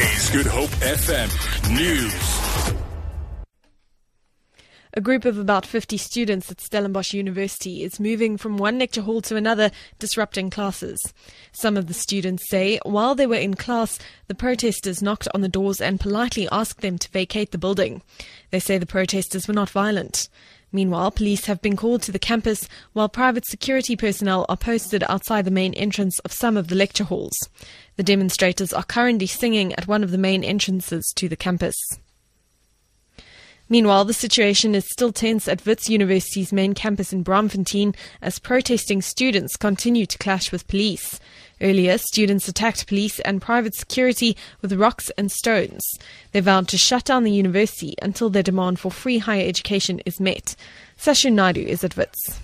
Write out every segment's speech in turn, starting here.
Today's Good Hope FM News. A group of about 50 students at Stellenbosch University is moving from one lecture hall to another, disrupting classes. Some of the students say while they were in class, the protesters knocked on the doors and politely asked them to vacate the building. They say the protesters were not violent. Meanwhile, police have been called to the campus while private security personnel are posted outside the main entrance of some of the lecture halls. The demonstrators are currently singing at one of the main entrances to the campus. Meanwhile, the situation is still tense at Wits University's main campus in Braamfontein as protesting students continue to clash with police. Earlier, students attacked police and private security with rocks and stones. They vowed to shut down the university until their demand for free higher education is met. Sasha Naidu is at Wits.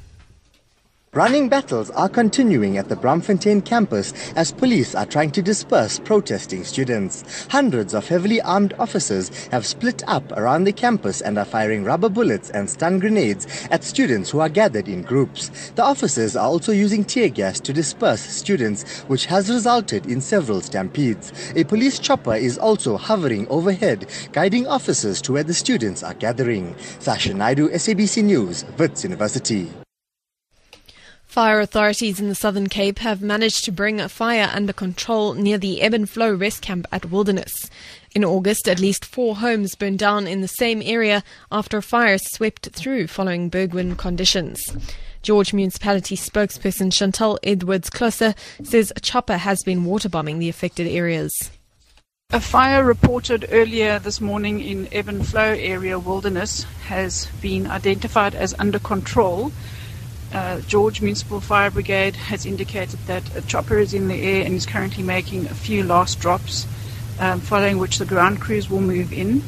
Running battles are continuing at the Braamfontein campus as police are trying to disperse protesting students. Hundreds of heavily armed officers have split up around the campus and are firing rubber bullets and stun grenades at students who are gathered in groups. The officers are also using tear gas to disperse students, which has resulted in several stampedes. A police chopper is also hovering overhead, guiding officers to where the students are gathering. Sasha Naidu, SABC News, Wits University. Fire authorities in the Southern Cape have managed to bring a fire under control near the Ebb and Flow rest camp at Wilderness. In August, at least four homes burned down in the same area after a fire swept through following Bergwind conditions. George Municipality spokesperson Chantal Edwards-Klose says a chopper has been waterbombing the affected areas. A fire reported earlier this morning in Ebb and Flow area wilderness has been identified as under control uh, George Municipal Fire Brigade has indicated that a chopper is in the air and is currently making a few last drops, um, following which the ground crews will move in.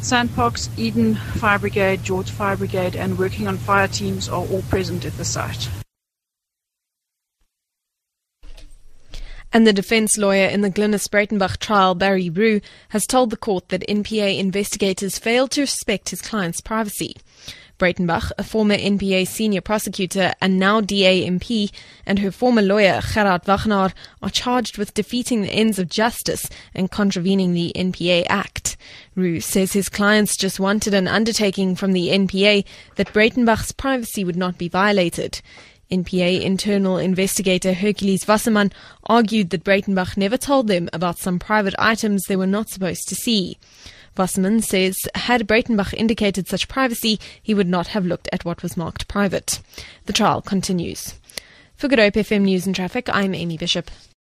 SANParks, Eden Fire Brigade, George Fire Brigade, and working on fire teams are all present at the site. And the defense lawyer in the Glynis Breitenbach trial, Barry Roux, has told the court that NPA investigators failed to respect his client's privacy. Breitenbach, a former NPA senior prosecutor and now DA MP, and her former lawyer, Gerard Wagner, are charged with defeating the ends of justice and contravening the NPA Act. Roux says his clients just wanted an undertaking from the NPA that Breitenbach's privacy would not be violated. NPA internal investigator Hercules Wasserman argued that Breitenbach never told them about some private items they were not supposed to see. Wasserman says had Breitenbach indicated such privacy, he would not have looked at what was marked private. The trial continues. For Good Hope FM News and Traffic, I'm Amy Bishop.